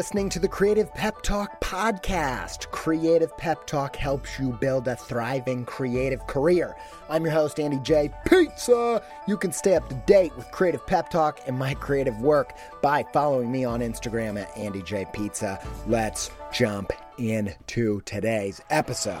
listening to the Creative Pep Talk podcast. Creative Pep Talk helps you build a thriving creative career. I'm your host, Andy J. Pizza. You can stay up to date with Creative Pep Talk and my creative work by following me on Instagram at Andy J. Pizza. Let's jump into today's episode.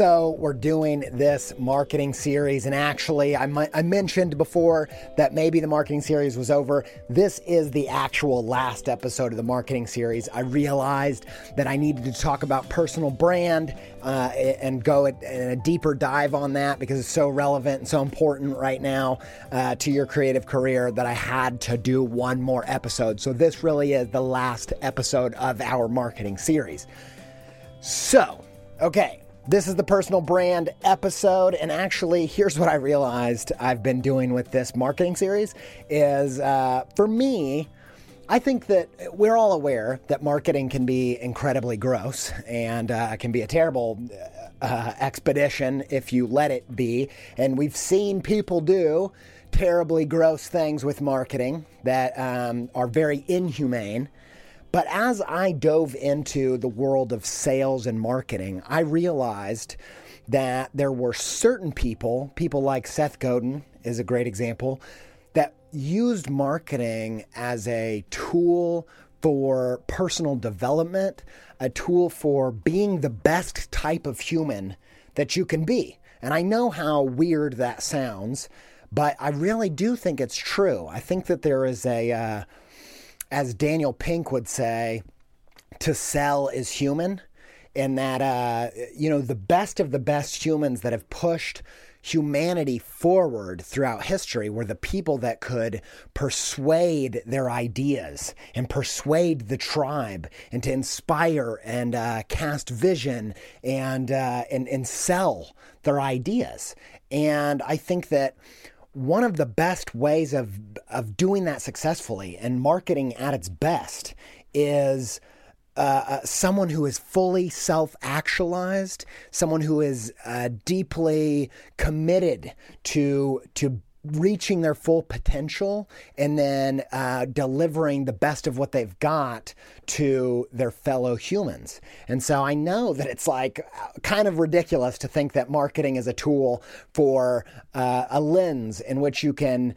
So, we're doing this marketing series, and actually, I, I, mentioned before that maybe the marketing series was over. This is the actual last episode of the marketing series. I realized that I needed to talk about personal brand uh, and go in a deeper dive on that because it's so relevant and so important right now uh, to your creative career that I had to do one more episode. So, this really is the last episode of our marketing series. So, okay this is the personal brand episode, and actually, here's what I realized I've been doing with this marketing series is uh, for me. I think that we're all aware that marketing can be incredibly gross and uh, can be a terrible uh, expedition if you let it be. And we've seen people do terribly gross things with marketing that um, are very inhumane. But as I dove into the world of sales and marketing, I realized that there were certain people, people like Seth Godin is a great example, that used marketing as a tool for personal development, a tool for being the best type of human that you can be. And I know how weird that sounds, but I really do think it's true. I think that there is a. Uh, as Daniel Pink would say, to sell is human, and that, uh, you know, the best of the best humans that have pushed humanity forward throughout history were the people that could persuade their ideas and persuade the tribe and to inspire and uh, cast vision and, uh, and, and sell their ideas. And I think that one of the best ways of of doing that successfully and marketing at its best is uh, uh, someone who is fully self actualized, someone who is uh, deeply committed to to reaching their full potential and then uh, delivering the best of what they've got to their fellow humans. And so I know that it's like kind of ridiculous to think that marketing is a tool for uh, a lens in which you can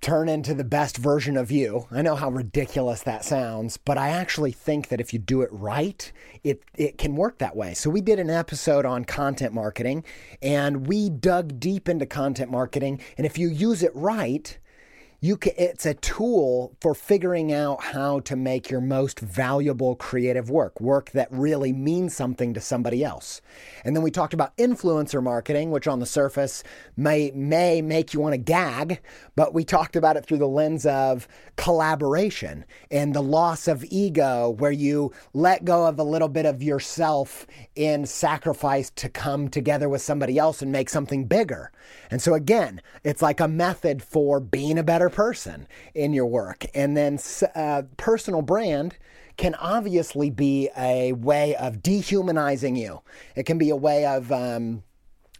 turn into the best version of you. I know how ridiculous that sounds, but I actually think that if you do it right, it it can work that way. So we did an episode on content marketing and we dug deep into content marketing and if you use it right, you can, it's a tool for figuring out how to make your most valuable creative work, work that really means something to somebody else. And then we talked about influencer marketing, which on the surface may may make you want to gag, but we talked about it through the lens of collaboration and the loss of ego where you let go of a little bit of yourself in sacrifice to come together with somebody else and make something bigger. And so again, it's like a method for being a better better person in your work. And then uh, personal brand can obviously be a way of dehumanizing you. It can be a way of um,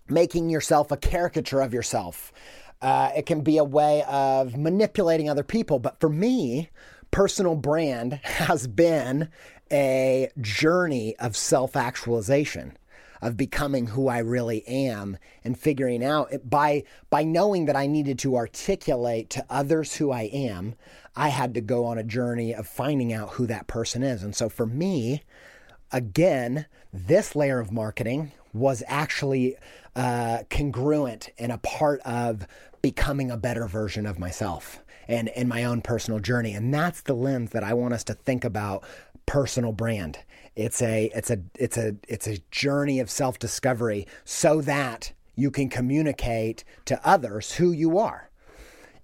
making yourself a caricature of yourself. Uh, it can be a way of manipulating other people. But for me, personal brand has been a journey of self actualization of becoming who I really am and figuring out by by knowing that I needed to articulate to others who I am, I had to go on a journey of finding out who that person is. And so for me, again, this layer of marketing was actually uh, congruent and a part of becoming a better version of myself and in my own personal journey. And that's the lens that I want us to think about personal brand. It's a it's a it's a it's a journey of self-discovery so that you can communicate to others who you are.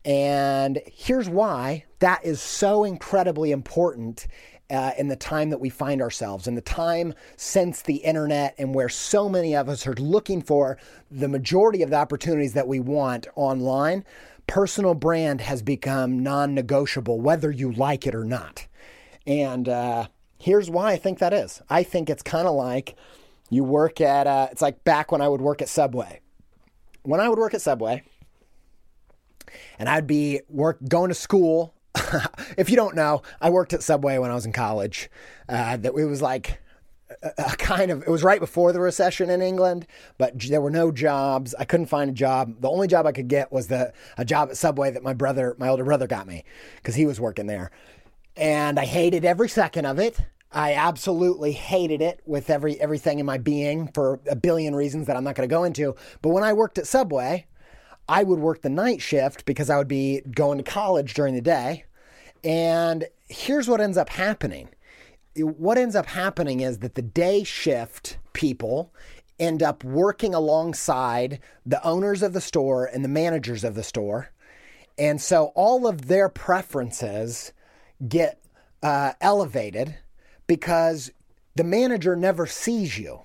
And here's why that is so incredibly important uh, in the time that we find ourselves, in the time since the internet, and where so many of us are looking for the majority of the opportunities that we want online. Personal brand has become non negotiable, whether you like it or not. And uh, here's why I think that is. I think it's kind of like you work at, uh, it's like back when I would work at Subway. When I would work at Subway, and I'd be work going to school. if you don't know, I worked at Subway when I was in college. Uh, that it was like a, a kind of it was right before the recession in England, but there were no jobs. I couldn't find a job. The only job I could get was the a job at Subway that my brother, my older brother, got me because he was working there and I hated every second of it. I absolutely hated it with every everything in my being for a billion reasons that I'm not going to go into. But when I worked at Subway, I would work the night shift because I would be going to college during the day. And here's what ends up happening. What ends up happening is that the day shift people end up working alongside the owners of the store and the managers of the store. And so all of their preferences get uh, elevated because the manager never sees you.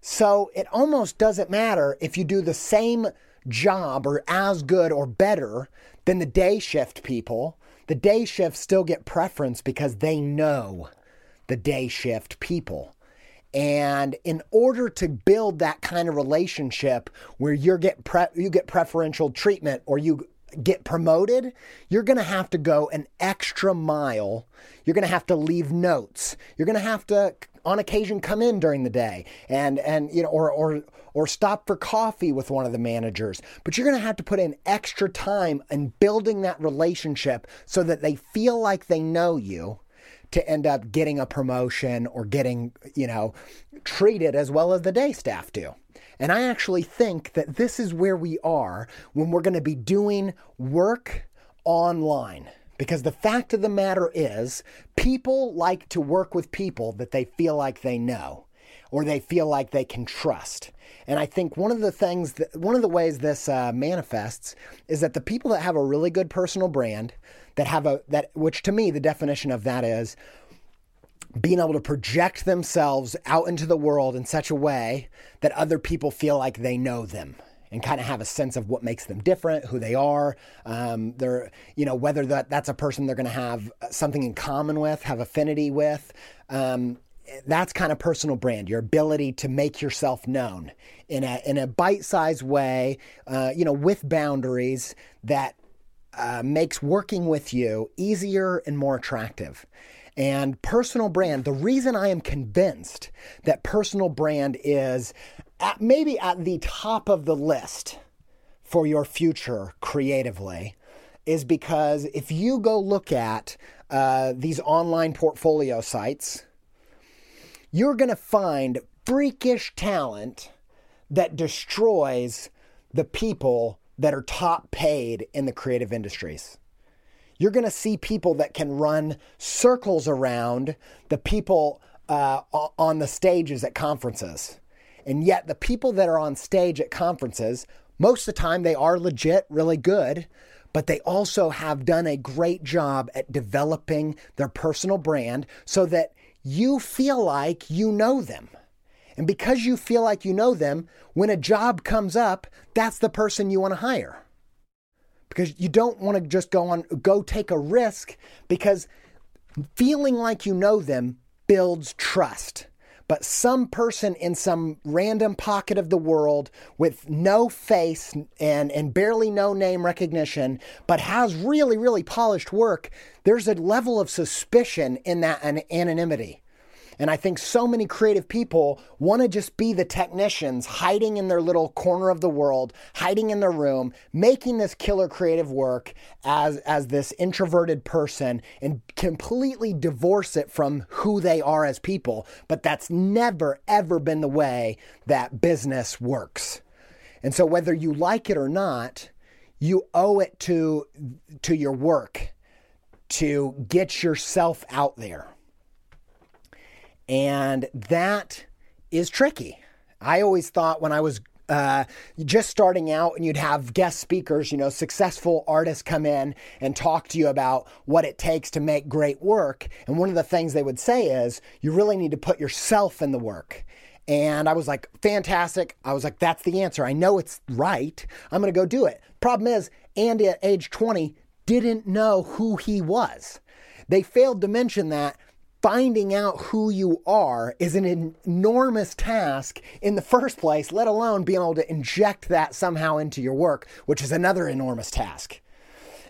So it almost doesn't matter if you do the same job or as good or better than the day shift people. The day shift still get preference because they know the day shift people. And in order to build that kind of relationship where you get pre- you get preferential treatment or you get promoted, you're going to have to go an extra mile. You're going to have to leave notes. You're going to have to on occasion come in during the day and and you know or or or stop for coffee with one of the managers. But you're going to have to put in extra time in building that relationship so that they feel like they know you to end up getting a promotion or getting, you know, treated as well as the day staff do. And I actually think that this is where we are when we're going to be doing work online. Because the fact of the matter is, people like to work with people that they feel like they know or they feel like they can trust. And I think one of the things that one of the ways this uh, manifests is that the people that have a really good personal brand, that have a that which to me the definition of that is being able to project themselves out into the world in such a way that other people feel like they know them and kind of have a sense of what makes them different, who they are. Um, they're, you know, whether that that's a person they're going to have something in common with, have affinity with. Um, that's kind of personal brand. Your ability to make yourself known in a in a bite-sized way, uh, you know, with boundaries that uh, makes working with you easier and more attractive. And personal brand, the reason I am convinced that personal brand is at, maybe at the top of the list for your future creatively is because if you go look at uh, these online portfolio sites, you're going to find freakish talent that destroys the people that are top paid in the creative industries. You're going to see people that can run circles around the people uh, on the stages at conferences. And yet, the people that are on stage at conferences, most of the time, they are legit, really good, but they also have done a great job at developing their personal brand so that you feel like you know them. And because you feel like you know them, when a job comes up, that's the person you want to hire. Because you don't want to just go on go take a risk because feeling like you know them builds trust. But some person in some random pocket of the world with no face and, and barely no name recognition, but has really, really polished work, there's a level of suspicion in that anonymity. And I think so many creative people want to just be the technicians hiding in their little corner of the world, hiding in their room, making this killer creative work as, as this introverted person and completely divorce it from who they are as people. But that's never, ever been the way that business works. And so whether you like it or not, you owe it to, to your work to get yourself out there. And that is tricky. I always thought when I was uh, just starting out and you'd have guest speakers, you know, successful artists come in and talk to you about what it takes to make great work. And one of the things they would say is, you really need to put yourself in the work. And I was like, fantastic. I was like, that's the answer. I know it's right. I'm going to go do it. Problem is, Andy at age 20 didn't know who he was. They failed to mention that finding out who you are is an enormous task in the first place, let alone being able to inject that somehow into your work, which is another enormous task.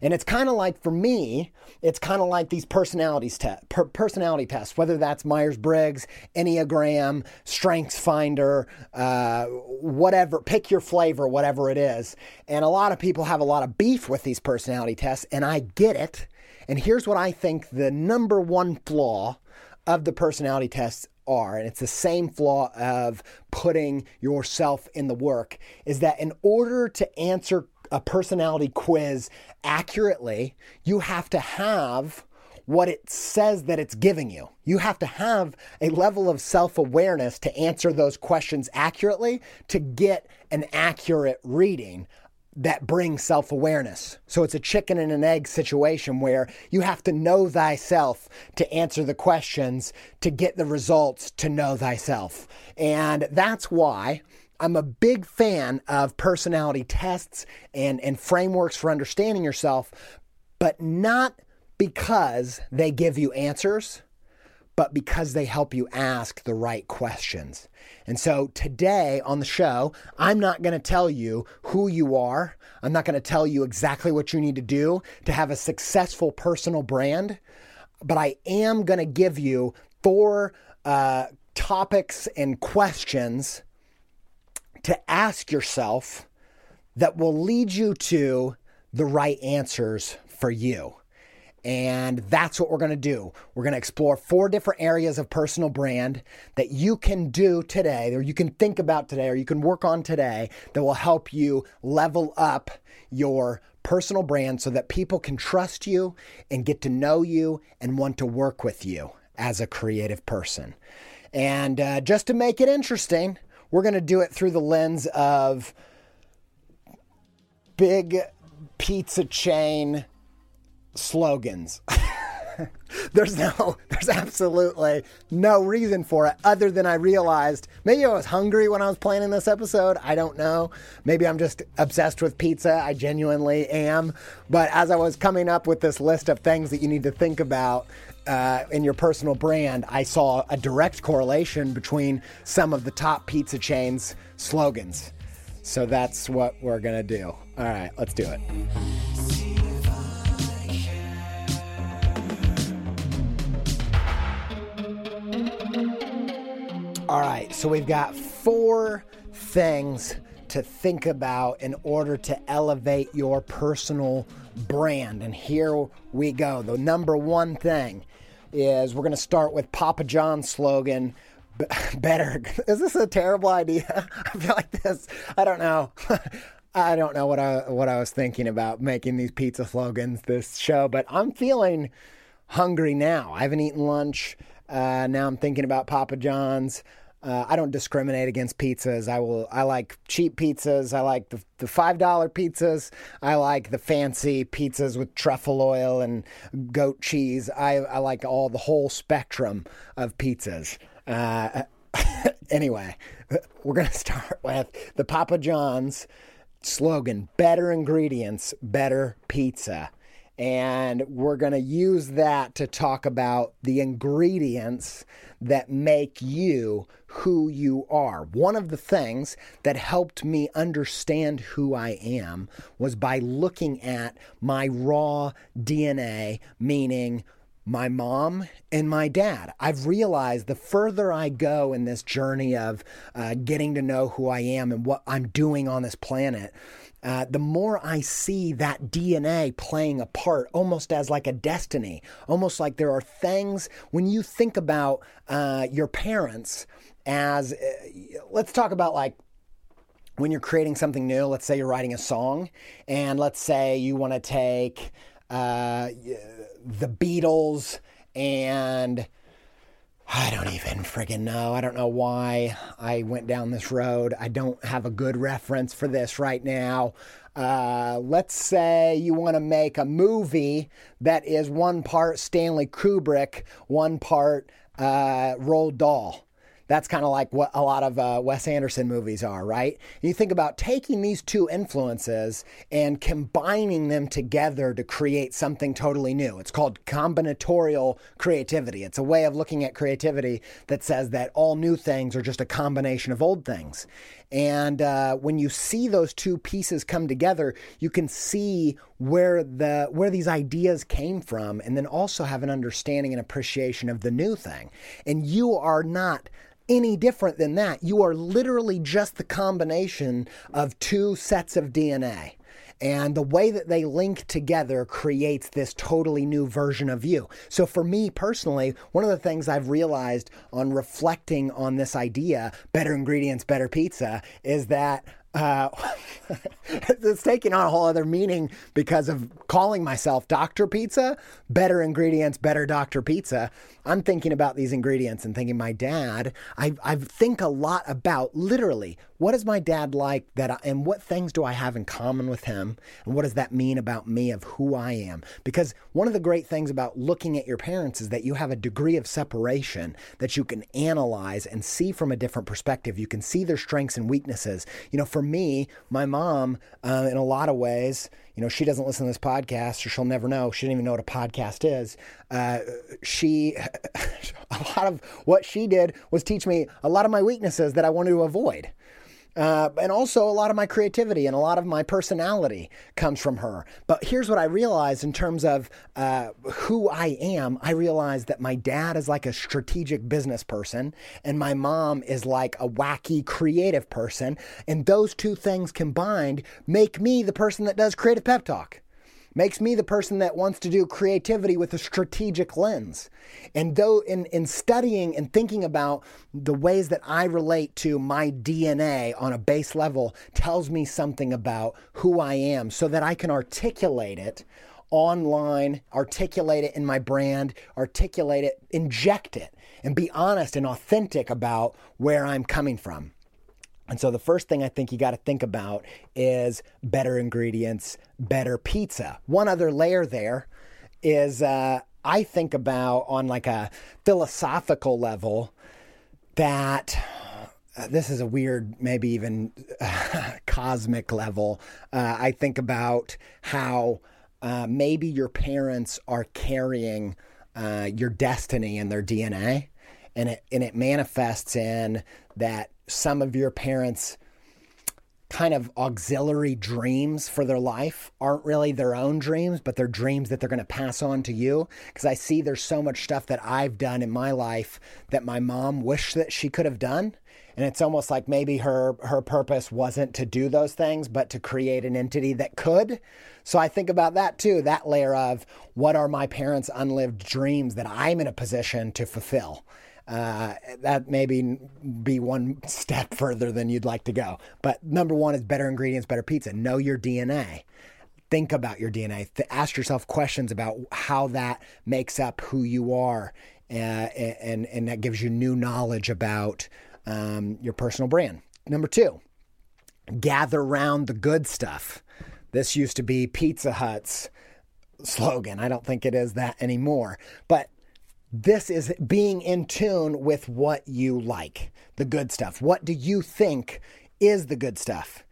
And it's kind of like for me, it's kind of like these personalities te- per- personality tests, whether that's Myers Briggs, Enneagram, Strengths Finder, uh, whatever, pick your flavor, whatever it is. And a lot of people have a lot of beef with these personality tests, and I get it. And here's what I think the number one flaw of the personality tests are, and it's the same flaw of putting yourself in the work, is that in order to answer a personality quiz accurately, you have to have what it says that it's giving you. You have to have a level of self awareness to answer those questions accurately to get an accurate reading that brings self awareness. So it's a chicken and an egg situation where you have to know thyself to answer the questions, to get the results, to know thyself. And that's why I'm a big fan of personality tests and, and frameworks for understanding yourself, but not because they give you answers but because they help you ask the right questions. And so today on the show, I'm not going to tell you who you are. I'm not going to tell you exactly what you need to do to have a successful personal brand, but I am going to give you four uh, topics and questions to ask yourself that will lead you to the right answers for you. And that's what we're going to do. We're going to explore four different areas of personal brand that you can do today, or you can think about today, or you can work on today that will help you level up your personal brand so that people can trust you and get to know you and want to work with you as a creative person. And uh, just to make it interesting, we're going to do it through the lens of big pizza chain slogans. there's no, there's absolutely no reason for it other than I realized maybe I was hungry when I was planning this episode. I don't know. Maybe I'm just obsessed with pizza. I genuinely am. But as I was coming up with this list of things that you need to think about uh, in your personal brand, I saw a direct correlation between some of the top pizza chains' slogans. So that's what we're going to do. All right, let's do it. All right, so we've got four things to think about in order to elevate your personal brand. And here we go. The number one thing is we're going to start with Papa John's slogan better. Is this a terrible idea? I feel like this. I don't know. I don't know what I what I was thinking about making these pizza slogans this show, but I'm feeling hungry now. I haven't eaten lunch. Uh, now I'm thinking about Papa John's. Uh, I don't discriminate against pizzas. I will. I like cheap pizzas. I like the, the five dollar pizzas. I like the fancy pizzas with truffle oil and goat cheese. I, I like all the whole spectrum of pizzas. Uh, anyway, we're gonna start with the Papa John's slogan: "Better ingredients, better pizza." And we're going to use that to talk about the ingredients that make you who you are. One of the things that helped me understand who I am was by looking at my raw DNA, meaning my mom and my dad. I've realized the further I go in this journey of uh, getting to know who I am and what I'm doing on this planet, uh, the more I see that DNA playing a part, almost as like a destiny, almost like there are things when you think about uh, your parents as, uh, let's talk about like when you're creating something new, let's say you're writing a song, and let's say you want to take uh, the Beatles and I don't even friggin' know. I don't know why I went down this road. I don't have a good reference for this right now. Uh, let's say you want to make a movie that is one part Stanley Kubrick, one part uh, Roald Dahl. That's kind of like what a lot of uh, Wes Anderson movies are, right? You think about taking these two influences and combining them together to create something totally new. It's called combinatorial creativity. It's a way of looking at creativity that says that all new things are just a combination of old things. And uh, when you see those two pieces come together, you can see where the where these ideas came from, and then also have an understanding and appreciation of the new thing. And you are not any different than that. You are literally just the combination of two sets of DNA. And the way that they link together creates this totally new version of you. So, for me personally, one of the things I've realized on reflecting on this idea better ingredients, better pizza is that uh, it's taking on a whole other meaning because of calling myself Dr. Pizza, better ingredients, better Dr. Pizza. I'm thinking about these ingredients and thinking my dad, I, I think a lot about literally what is my dad like that I, and what things do I have in common with him and what does that mean about me of who I am? Because one of the great things about looking at your parents is that you have a degree of separation that you can analyze and see from a different perspective. You can see their strengths and weaknesses. You know, for me, my mom, uh, in a lot of ways, you know, she doesn't listen to this podcast, or she'll never know. She didn't even know what a podcast is. Uh, she, a lot of what she did was teach me a lot of my weaknesses that I wanted to avoid. Uh, and also, a lot of my creativity and a lot of my personality comes from her. But here's what I realized in terms of uh, who I am I realized that my dad is like a strategic business person, and my mom is like a wacky creative person. And those two things combined make me the person that does creative pep talk makes me the person that wants to do creativity with a strategic lens. And though in, in studying and thinking about the ways that I relate to my DNA on a base level tells me something about who I am so that I can articulate it online, articulate it in my brand, articulate it, inject it, and be honest and authentic about where I'm coming from. And so the first thing I think you got to think about is better ingredients, better pizza. One other layer there is uh, I think about on like a philosophical level that uh, this is a weird, maybe even uh, cosmic level. Uh, I think about how uh, maybe your parents are carrying uh, your destiny in their DNA, and it and it manifests in that some of your parents' kind of auxiliary dreams for their life aren't really their own dreams, but they're dreams that they're going to pass on to you. Because I see there's so much stuff that I've done in my life that my mom wished that she could have done. and it's almost like maybe her her purpose wasn't to do those things but to create an entity that could so i think about that too that layer of what are my parents unlived dreams that i'm in a position to fulfill uh, that maybe be one step further than you'd like to go but number one is better ingredients better pizza know your dna think about your DNA. ask yourself questions about how that makes up who you are, uh, and and that gives you new knowledge about um, your personal brand. Number two, gather round the good stuff. This used to be Pizza Hut's slogan. I don't think it is that anymore. But this is being in tune with what you like, the good stuff. What do you think is the good stuff?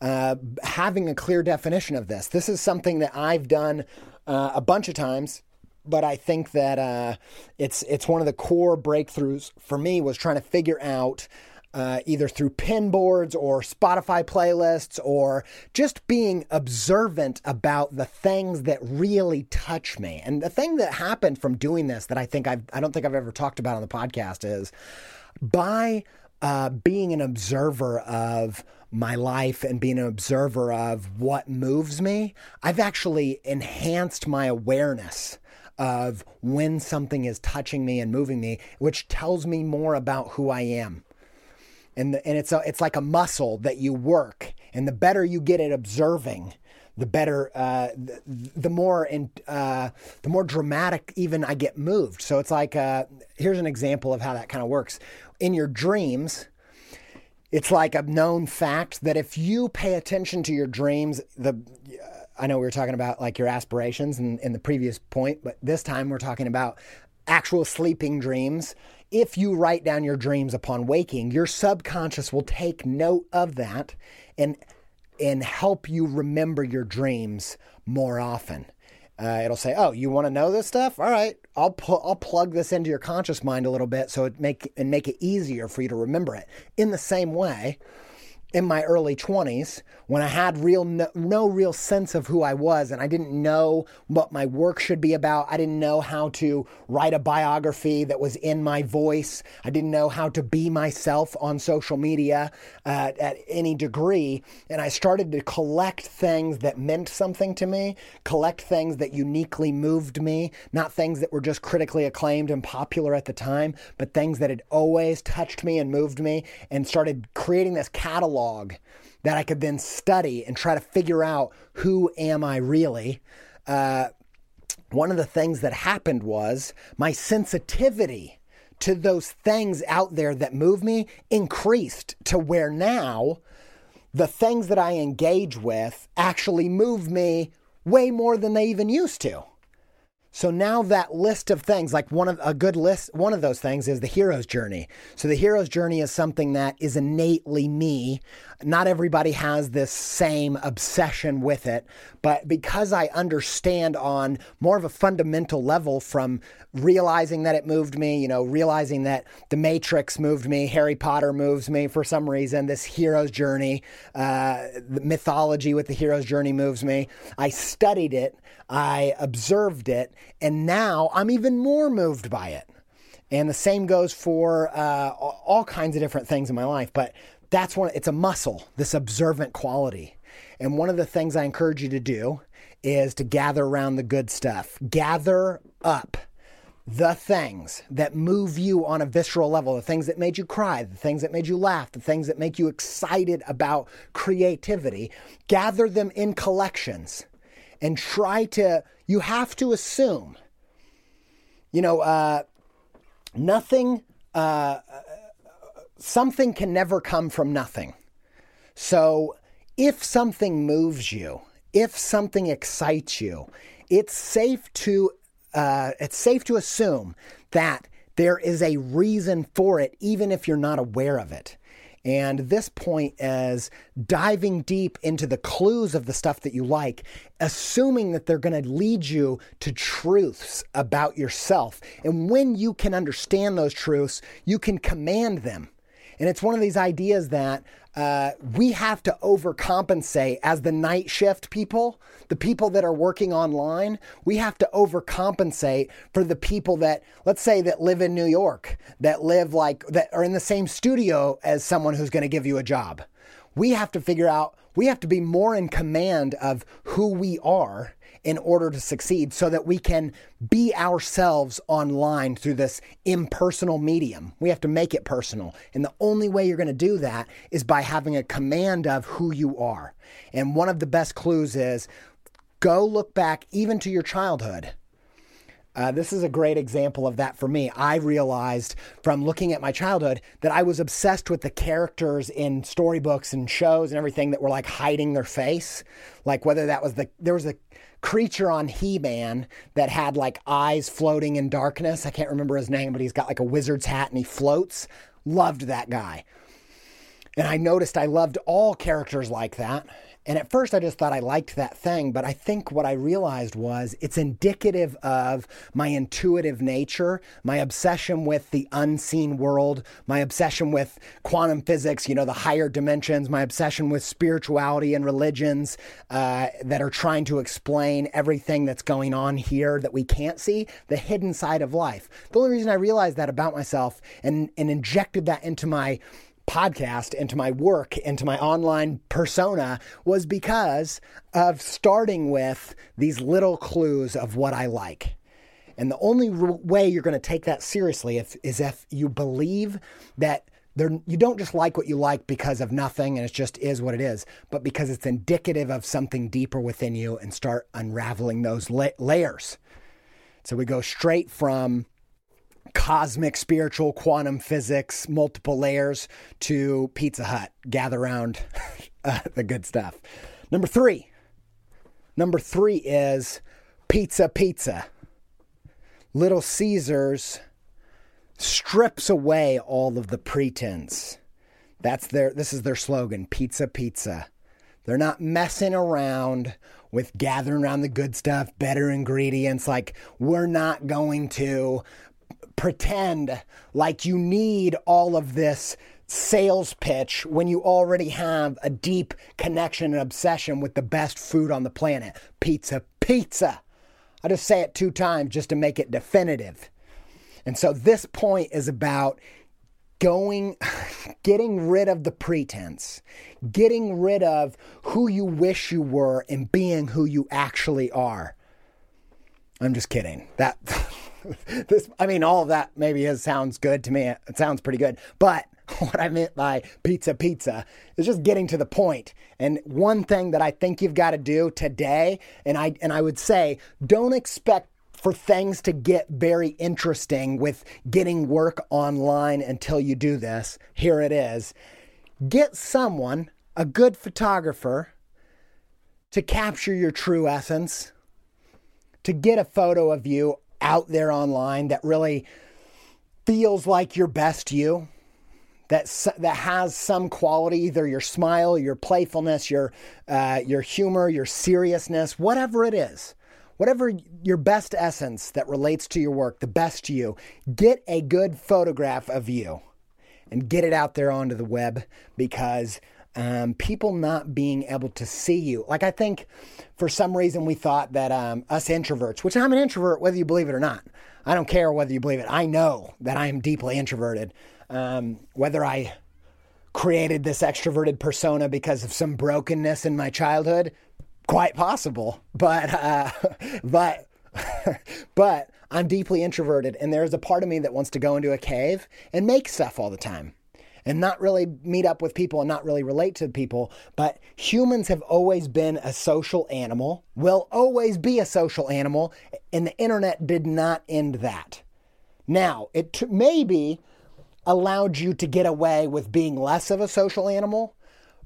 Uh, having a clear definition of this. This is something that I've done uh, a bunch of times but I think that uh, it's it's one of the core breakthroughs for me was trying to figure out uh, either through pin boards or Spotify playlists or just being observant about the things that really touch me. And the thing that happened from doing this that I think I've, I don't think I've ever talked about on the podcast is by uh, being an observer of my life and being an observer of what moves me, I've actually enhanced my awareness of when something is touching me and moving me, which tells me more about who I am. And, the, and it's, a, it's like a muscle that you work. And the better you get at observing, the better, uh, the, the, more in, uh, the more dramatic even I get moved. So it's like, uh, here's an example of how that kind of works. In your dreams, it's like a known fact that if you pay attention to your dreams, the I know we were talking about like your aspirations in, in the previous point, but this time we're talking about actual sleeping dreams. If you write down your dreams upon waking, your subconscious will take note of that and and help you remember your dreams more often. Uh, it'll say, "Oh, you want to know this stuff? All right, I'll I'll plug this into your conscious mind a little bit, so it make and make it easier for you to remember it." In the same way, in my early 20s when I had real no, no, real sense of who I was and I didn't know what my work should be about. I didn't know how to write a biography that was in my voice. I didn't know how to be myself on social media uh, at any degree. And I started to collect things that meant something to me, collect things that uniquely moved me, not things that were just critically acclaimed and popular at the time, but things that had always touched me and moved me, and started creating this catalog catalog that I could then study and try to figure out who am I really. Uh, one of the things that happened was my sensitivity to those things out there that move me increased to where now the things that I engage with actually move me way more than they even used to. So now that list of things, like one of a good list, one of those things is the hero's journey. So the hero's journey is something that is innately me. Not everybody has this same obsession with it, but because I understand on more of a fundamental level from realizing that it moved me, you know, realizing that the Matrix moved me, Harry Potter moves me for some reason, this hero's journey, uh, the mythology with the hero's journey moves me. I studied it, I observed it, and now I'm even more moved by it. And the same goes for uh, all kinds of different things in my life. But that's one, it's a muscle, this observant quality. And one of the things I encourage you to do is to gather around the good stuff. Gather up the things that move you on a visceral level, the things that made you cry, the things that made you laugh, the things that make you excited about creativity. Gather them in collections and try to, you have to assume, you know, uh, nothing, uh, something can never come from nothing. So if something moves you, if something excites you, it's safe to uh, it's safe to assume that there is a reason for it, even if you're not aware of it. And this point is diving deep into the clues of the stuff that you like, assuming that they're going to lead you to truths about yourself. And when you can understand those truths, you can command them. And it's one of these ideas that uh, we have to overcompensate as the night shift people, the people that are working online. We have to overcompensate for the people that, let's say, that live in New York, that live like that are in the same studio as someone who's going to give you a job. We have to figure out. We have to be more in command of who we are in order to succeed so that we can be ourselves online through this impersonal medium. We have to make it personal. And the only way you're going to do that is by having a command of who you are. And one of the best clues is go look back even to your childhood. Uh, this is a great example of that for me. I realized from looking at my childhood that I was obsessed with the characters in storybooks and shows and everything that were like hiding their face. Like whether that was the, there was a creature on He Man that had like eyes floating in darkness. I can't remember his name, but he's got like a wizard's hat and he floats. Loved that guy. And I noticed I loved all characters like that. And at first, I just thought I liked that thing, but I think what I realized was it's indicative of my intuitive nature, my obsession with the unseen world, my obsession with quantum physics, you know, the higher dimensions, my obsession with spirituality and religions uh, that are trying to explain everything that's going on here that we can't see, the hidden side of life. The only reason I realized that about myself and, and injected that into my podcast, into my work, into my online persona was because of starting with these little clues of what I like. And the only way you're going to take that seriously if, is if you believe that there, you don't just like what you like because of nothing and it just is what it is, but because it's indicative of something deeper within you and start unraveling those la- layers. So we go straight from cosmic, spiritual, quantum physics, multiple layers to Pizza Hut. Gather around uh, the good stuff. Number three. Number three is pizza, pizza. Little Caesars strips away all of the pretense. That's their this is their slogan, pizza pizza. They're not messing around with gathering around the good stuff, better ingredients like we're not going to pretend like you need all of this sales pitch when you already have a deep connection and obsession with the best food on the planet pizza, pizza. I just say it two times just to make it definitive. And so this point is about going getting rid of the pretense, getting rid of who you wish you were and being who you actually are. I'm just kidding. That this, I mean, all of that maybe is, sounds good to me. It sounds pretty good. But what I meant by pizza, pizza is just getting to the point. And one thing that I think you've got to do today, and I and I would say, don't expect for things to get very interesting with getting work online until you do this. Here it is. Get someone, a good photographer, to capture your true essence, to get a photo of you out there online that really feels like your best you that that has some quality either your smile your playfulness your uh, your humor your seriousness whatever it is whatever your best essence that relates to your work the best you get a good photograph of you and get it out there onto the web because um, people not being able to see you. Like, I think for some reason we thought that um, us introverts, which I'm an introvert whether you believe it or not, I don't care whether you believe it. I know that I am deeply introverted. Um, whether I created this extroverted persona because of some brokenness in my childhood, quite possible. But, uh, but, but I'm deeply introverted, and there's a part of me that wants to go into a cave and make stuff all the time and not really meet up with people and not really relate to people. But humans have always been a social animal, will always be a social animal, and the internet did not end that. Now, it t- maybe allowed you to get away with being less of a social animal,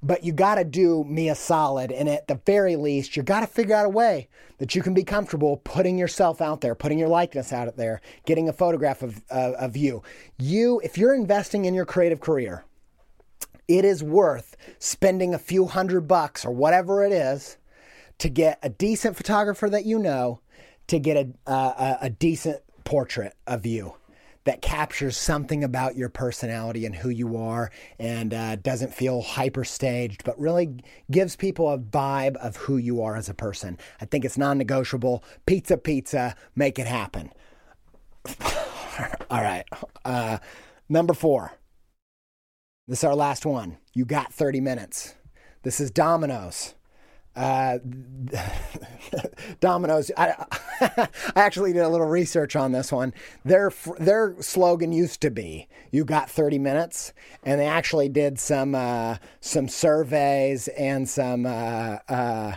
but you got to do me a solid. And at the very least, you got to figure out a way that you can be comfortable putting yourself out there, putting your likeness out there, getting a photograph of, uh, of you. You, if you're investing in your creative career, it is worth spending a few hundred bucks or whatever it is to get a decent photographer that you know to get a, uh, a decent portrait of you that captures something about your personality and who you are and uh, doesn't feel hyper staged, but really gives people a vibe of who you are as a person. I think it's non negotiable. Pizza, pizza, make it happen. All right. Uh, number four. This is our last one. You got 30 minutes. This is Domino's. Uh, Domino's. I, I actually did a little research on this one. Their their slogan used to be "You got 30 minutes," and they actually did some uh, some surveys and some. Uh, uh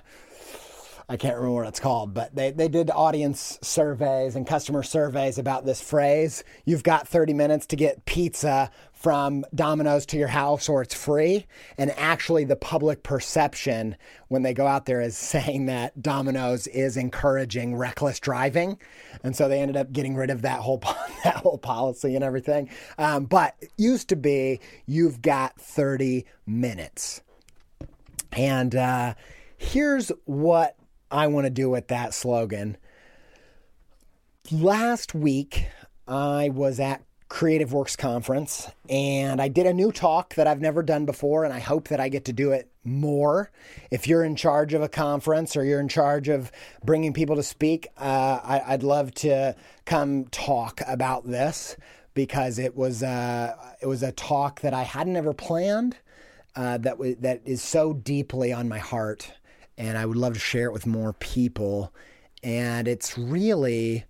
I can't remember what it's called, but they, they did audience surveys and customer surveys about this phrase. You've got 30 minutes to get pizza from Domino's to your house or it's free. And actually, the public perception when they go out there is saying that Domino's is encouraging reckless driving. And so they ended up getting rid of that whole, that whole policy and everything. Um, but it used to be you've got 30 minutes. And uh, here's what I want to do with that slogan. Last week, I was at Creative Works Conference and I did a new talk that I've never done before, and I hope that I get to do it more. If you're in charge of a conference or you're in charge of bringing people to speak, uh, I, would love to come talk about this because it was uh, it was a talk that I hadn't ever planned. Uh, that w- that is so deeply on my heart and I would love to share it with more people. And it's really,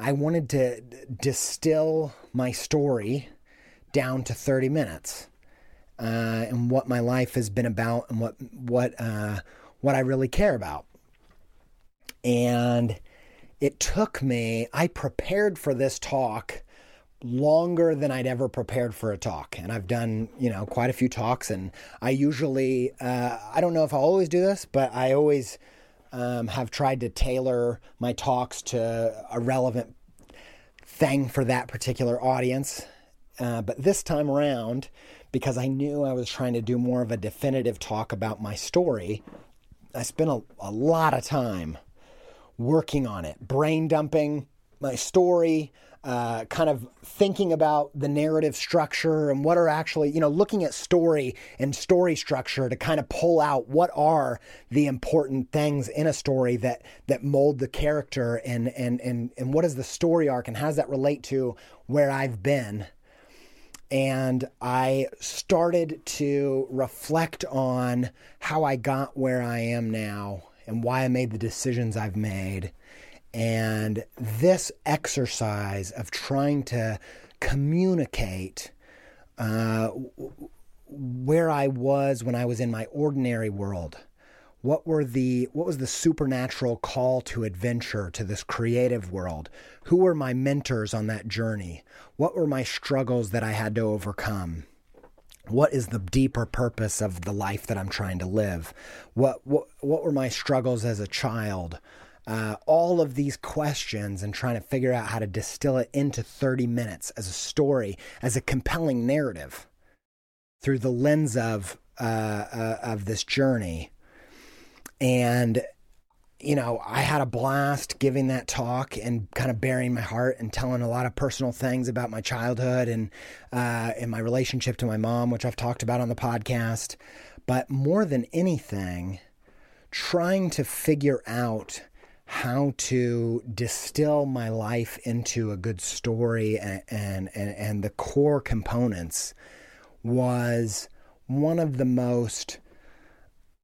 I wanted to distill my story down to 30 minutes uh, and what my life has been about and what what uh, what I really care about. And it took me. I prepared for this talk longer than I'd ever prepared for a talk. And I've done, you know, quite a few talks. And I usually, uh, I don't know if I always do this, but I always um, have tried to tailor my talks to a relevant thing for that particular audience. Uh, but this time around, because I knew I was trying to do more of a definitive talk about my story, I spent a, a lot of time working on it, brain dumping my story, uh, kind of thinking about the narrative structure and what are actually, you know, looking at story and story structure to kind of pull out what are the important things in a story that that mold the character and and and and what is the story arc and how does that relate to where I've been. And I started to reflect on how I got where I am now and why I made the decisions I've made and this exercise of trying to communicate uh, where I was when I was in my ordinary world. What were the what was the supernatural call to adventure to this creative world? Who were my mentors on that journey? What were my struggles that I had to overcome? What is the deeper purpose of the life that I'm trying to live? What what what were my struggles as a child? Uh, all of these questions and trying to figure out how to distill it into 30 minutes as a story, as a compelling narrative through the lens of uh, uh, of this journey. And you know, I had a blast giving that talk and kind of bearing my heart and telling a lot of personal things about my childhood and uh, and my relationship to my mom, which I've talked about on the podcast. But more than anything, trying to figure out how to distill my life into a good story and, and, and, the core components was one of the most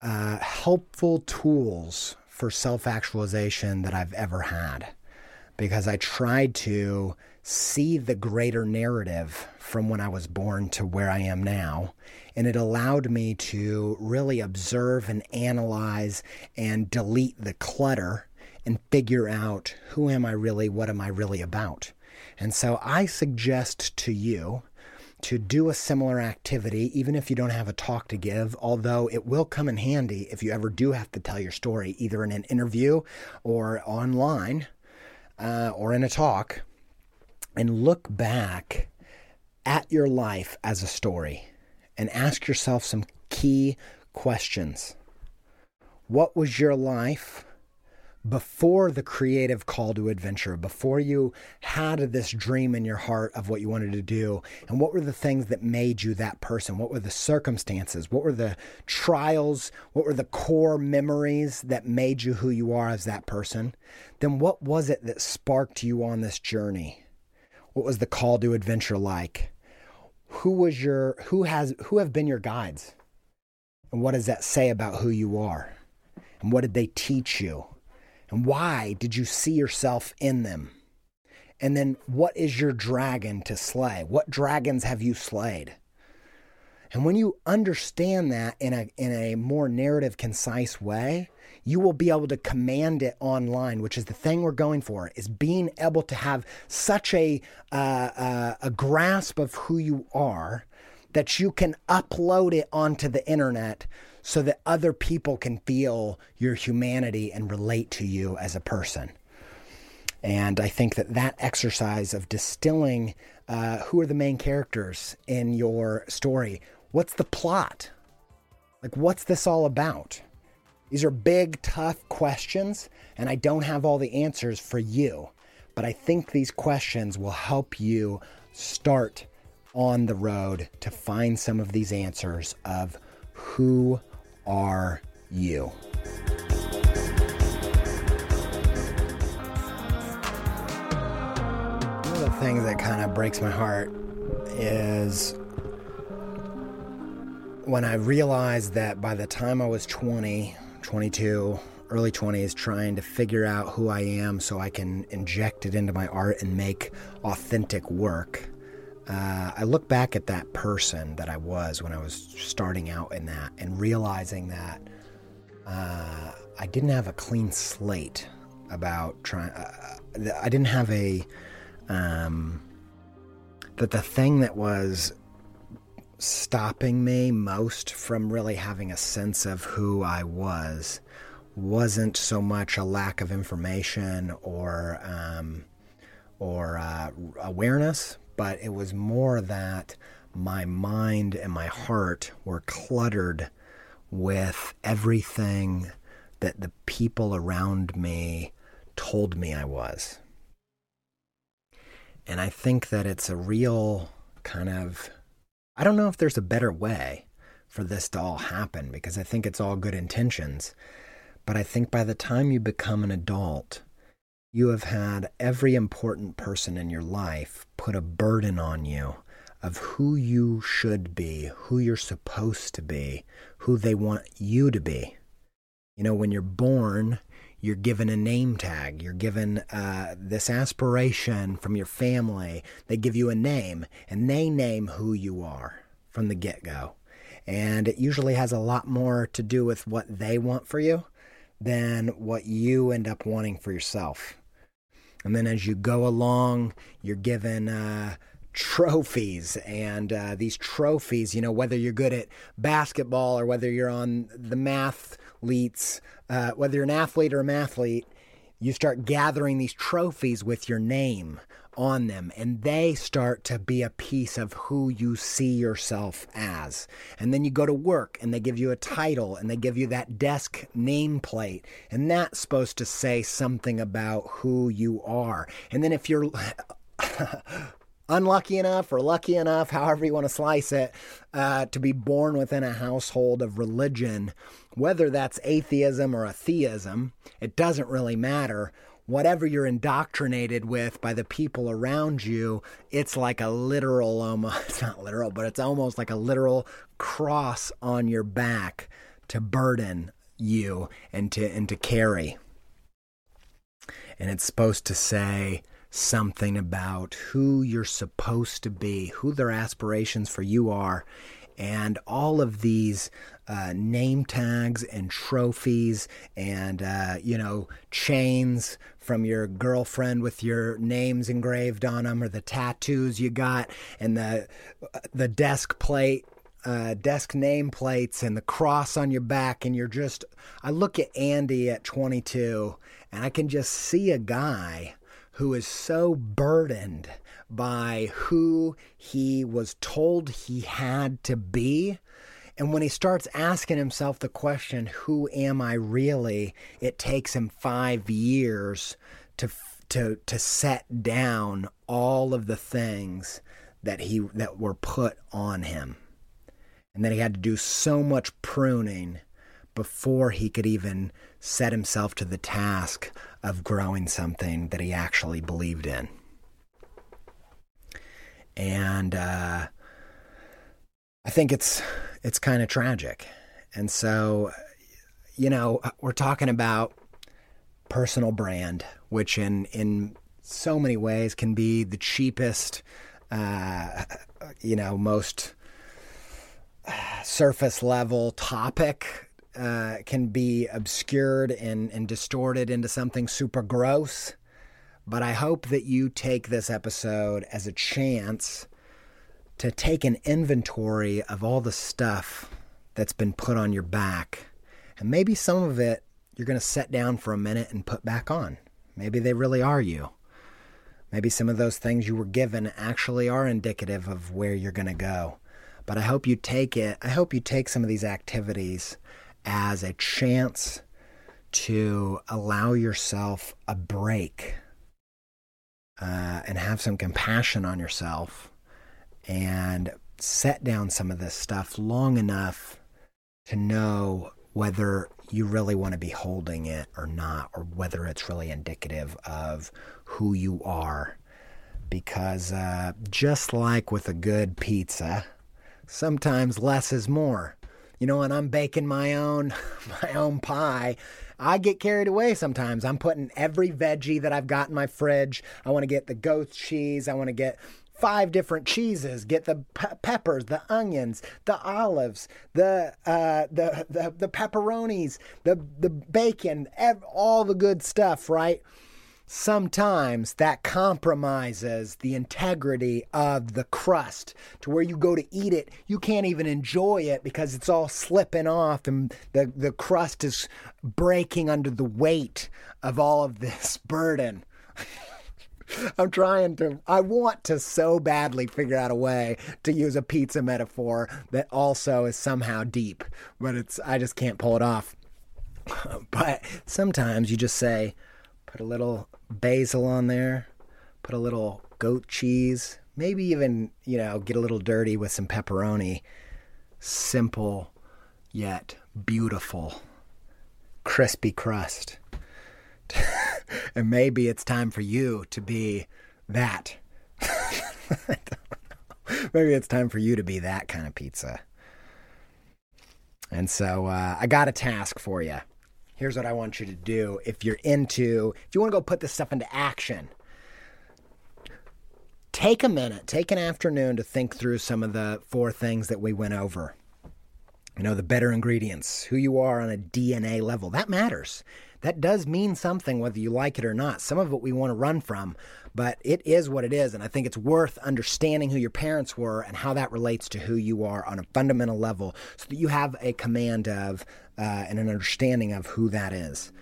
uh, helpful tools for self actualization that I've ever had because I tried to see the greater narrative from when I was born to where I am now. And it allowed me to really observe and analyze and delete the clutter and figure out who am I really, what am I really about. And so I suggest to you to do a similar activity, even if you don't have a talk to give, although it will come in handy if you ever do have to tell your story, either in an interview or online uh, or in a talk, and look back at your life as a story and ask yourself some key questions. What was your life before the creative call to adventure, before you had this dream in your heart of what you wanted to do, and what were the things that made you that person? What were the circumstances? What were the trials? What were the core memories that made you who you are as that person? Then what was it that sparked you on this journey? What was the call to adventure like? Who was your who has who have been your guides? And what does that say about who you are? And what did they teach you? And why did you see yourself in them? And then what is your dragon to slay? What dragons have you slayed? And when you understand that in a in a more narrative concise way, you will be able to command it online, which is the thing we're going for, is being able to have such a uh, uh, a grasp of who you are that you can upload it onto the internet so that other people can feel your humanity and relate to you as a person. And I think that that exercise of distilling uh, who are the main characters in your story, what's the plot? Like, what's this all about? These are big, tough questions, and I don't have all the answers for you. But I think these questions will help you start on the road to find some of these answers of who are you? One of the things that kind of breaks my heart is when I realized that by the time I was 20, 22, early 20s, trying to figure out who I am so I can inject it into my art and make authentic work uh, I look back at that person that I was when I was starting out in that and realizing that uh, I didn't have a clean slate about trying. Uh, I didn't have a. Um, that the thing that was stopping me most from really having a sense of who I was wasn't so much a lack of information or um, or uh, awareness, but it was more that my mind and my heart were cluttered with everything that the people around me told me I was. And I think that it's a real kind of, I don't know if there's a better way for this to all happen because I think it's all good intentions. But I think by the time you become an adult, you have had every important person in your life put a burden on you of who you should be, who you're supposed to be, who they want you to be. You know, when you're born, you're given a name tag. You're given uh, this aspiration from your family. They give you a name, and they name who you are from the get go. And it usually has a lot more to do with what they want for you than what you end up wanting for yourself. And then as you go along, you're given uh, trophies. And uh, these trophies, you know, whether you're good at basketball or whether you're on the mathletes, uh, whether you're an athlete or a mathlete, you start gathering these trophies with your name on them and they start to be a piece of who you see yourself as. And then you go to work and they give you a title and they give you that desk nameplate and that's supposed to say something about who you are. And then if you're unlucky enough or lucky enough, however you want to slice it, uh, to be born within a household of religion, whether that's atheism or a theism, it doesn't really matter whatever you're indoctrinated with by the people around you, it's like a literal, almost, it's not literal, but it's almost like a literal cross on your back to burden you and to, and to carry. And it's supposed to say something about who you're supposed to be, who their aspirations for you are, and all of these uh, name tags and trophies and uh, you know chains from your girlfriend with your names engraved on them or the tattoos you got and the the desk plate uh, desk name plates and the cross on your back and you're just I look at Andy at 22 and I can just see a guy who is so burdened by who he was told he had to be And when he starts asking himself the question, who am I really? It takes him five years to, to, to set down all of the things that he that were put on him and that he had to do so much pruning before he could even set himself to the task of growing something that he actually believed in. And uh, I think it's it's kind of tragic. And so, you know, we're talking about personal brand, which in in so many ways can be the cheapest, uh, you know, most surface level topic uh, can be obscured and, and distorted into something super gross. But I hope that you take this episode as a chance to take an inventory of all the stuff that's been put on your back. And maybe some of it you're going to set down for a minute and put back on. Maybe they really are you. Maybe some of those things you were given actually are indicative of where you're going to go. But I hope you take it, I hope you take some of these activities as a chance to allow yourself a break uh, and have some compassion on yourself and set down some of this stuff long enough to know whether you really want to be holding it or not, or whether it's really indicative of who you are. Because uh, just like with a good pizza, sometimes less is more. You know, when I'm baking my own my own pie, I get carried away sometimes. I'm putting every veggie that I've got in my fridge. I want to get the goat cheese. I want to get five different cheeses. Get the pe- peppers, the onions, the olives, the uh, the, the the pepperonis, the the bacon, ev- all the good stuff, right? Sometimes that compromises the integrity of the crust to where you go to eat it you can't even enjoy it because it's all slipping off and the, the crust is breaking under the weight of all of this burden I'm trying to, I want to so badly figure out a way to use a pizza metaphor that also is somehow deep, but it's, I just can't pull it off. But sometimes you just say, put a little basil on there, put a little goat cheese, maybe even, you know, get a little dirty with some pepperoni. Simple yet beautiful, crispy crust. and maybe it's time for you to be that. maybe it's time for you to be that kind of pizza. And so uh, I got a task for you here's what I want you to do if you're into, if you want to go put this stuff into action. Take a minute, take an afternoon to think through some of the four things that we went over. You know, the better ingredients, who you are on a DNA level. That matters. That does mean something whether you like it or not. Some of it we want to run from, but it is what it is. And I think it's worth understanding who your parents were and how that relates to who you are on a fundamental level so that you have a command of uh, and an understanding of who that is.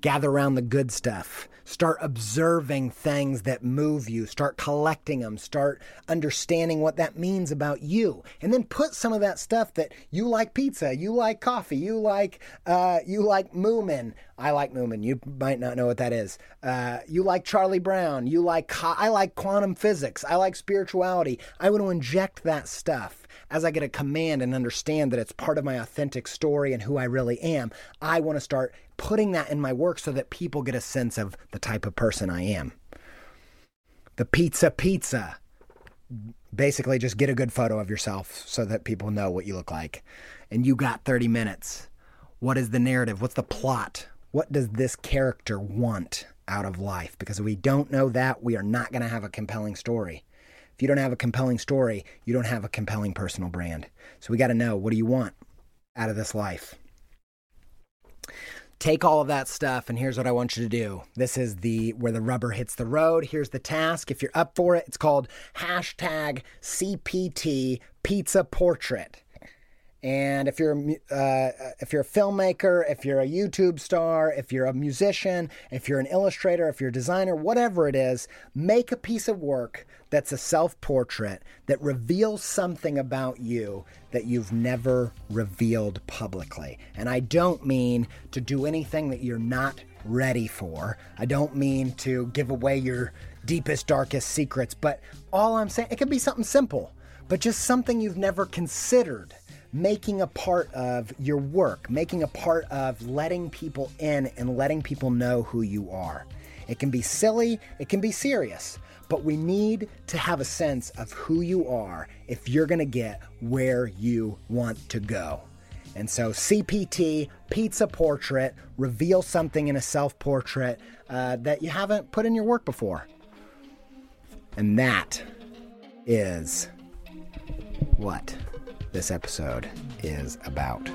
Gather around the good stuff. Start observing things that move you. Start collecting them. Start understanding what that means about you. And then put some of that stuff that you like pizza, you like coffee, you like uh, you like Moomin. I like Moomin. You might not know what that is. Uh, you like Charlie Brown. You like I like quantum physics. I like spirituality. I want to inject that stuff as I get a command and understand that it's part of my authentic story and who I really am, I want to start putting that in my work so that people get a sense of the type of person I am. The pizza pizza. Basically, just get a good photo of yourself so that people know what you look like. And you got 30 minutes. What is the narrative? What's the plot? What does this character want out of life? Because if we don't know that, we are not going to have a compelling story. If you don't have a compelling story, you don't have a compelling personal brand. So we got to know what do you want out of this life? Take all of that stuff and here's what I want you to do. This is the where the rubber hits the road. Here's the task. If you're up for it, it's called hashtag CPT pizza portrait. And if you're uh, if you're a filmmaker, if you're a YouTube star, if you're a musician, if you're an illustrator, if you're a designer, whatever it is, make a piece of work that's a self-portrait that reveals something about you that you've never revealed publicly. And I don't mean to do anything that you're not ready for. I don't mean to give away your deepest darkest secrets, but all I'm saying it can be something simple, but just something you've never considered making a part of your work, making a part of letting people in and letting people know who you are. It can be silly, it can be serious, but we need to have a sense of who you are if you're going to get where you want to go. And so, CPT, pizza portrait, reveal something in a self portrait uh, that you haven't put in your work before. And that is what this episode is about.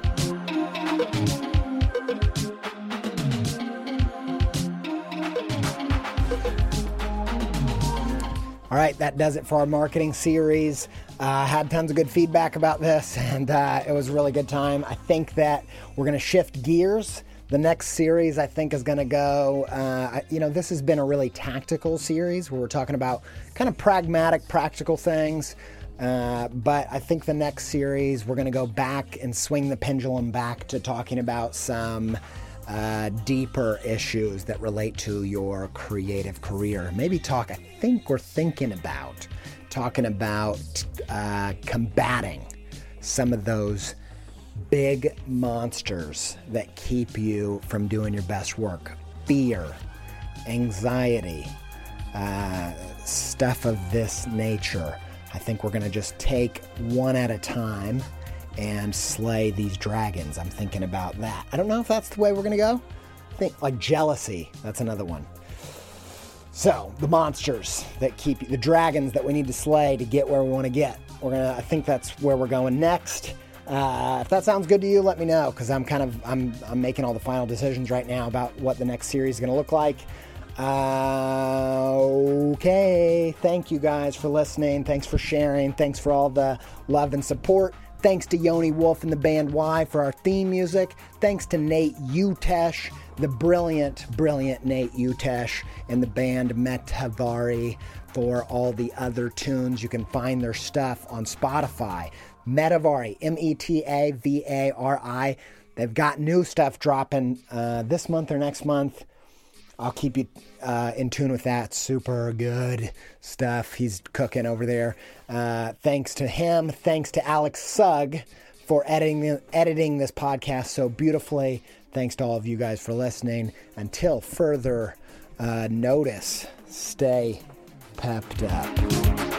All right, that does it for our marketing series. Uh, had tons of good feedback about this, and uh, it was a really good time. I think that we're going to shift gears. The next series, I think, is going to go. Uh, you know, this has been a really tactical series where we're talking about kind of pragmatic, practical things. Uh, but I think the next series, we're going to go back and swing the pendulum back to talking about some uh, deeper issues that relate to your creative career. Maybe talk, I think we're thinking about talking about uh, combating some of those big monsters that keep you from doing your best work fear, anxiety, uh, stuff of this nature. I think we're going to just take one at a time and slay these dragons. I'm thinking about that. I don't know if that's the way we're going to go. I think like jealousy, that's another one. So, the monsters that keep the dragons that we need to slay to get where we want to get. We're to I think that's where we're going next. Uh, if that sounds good to you, let me know because I'm kind of I'm I'm making all the final decisions right now about what the next series is going to look like. Uh, okay, thank you guys for listening. Thanks for sharing. Thanks for all the love and support. Thanks to Yoni Wolf and the band WHY? for our theme music. Thanks to Nate Utesch, the brilliant, brilliant Nate Utesch, and the band Metavari for all the other tunes. You can find their stuff on Spotify. Metavari, M E T A V A R I. They've got new stuff dropping uh, this month or next month. I'll keep you uh, in tune with that. Super good stuff he's cooking over there. Uh, thanks to him. Thanks to Alex Sugg for editing editing this podcast so beautifully. Thanks to all of you guys for listening. Until further uh, notice, stay pepped up.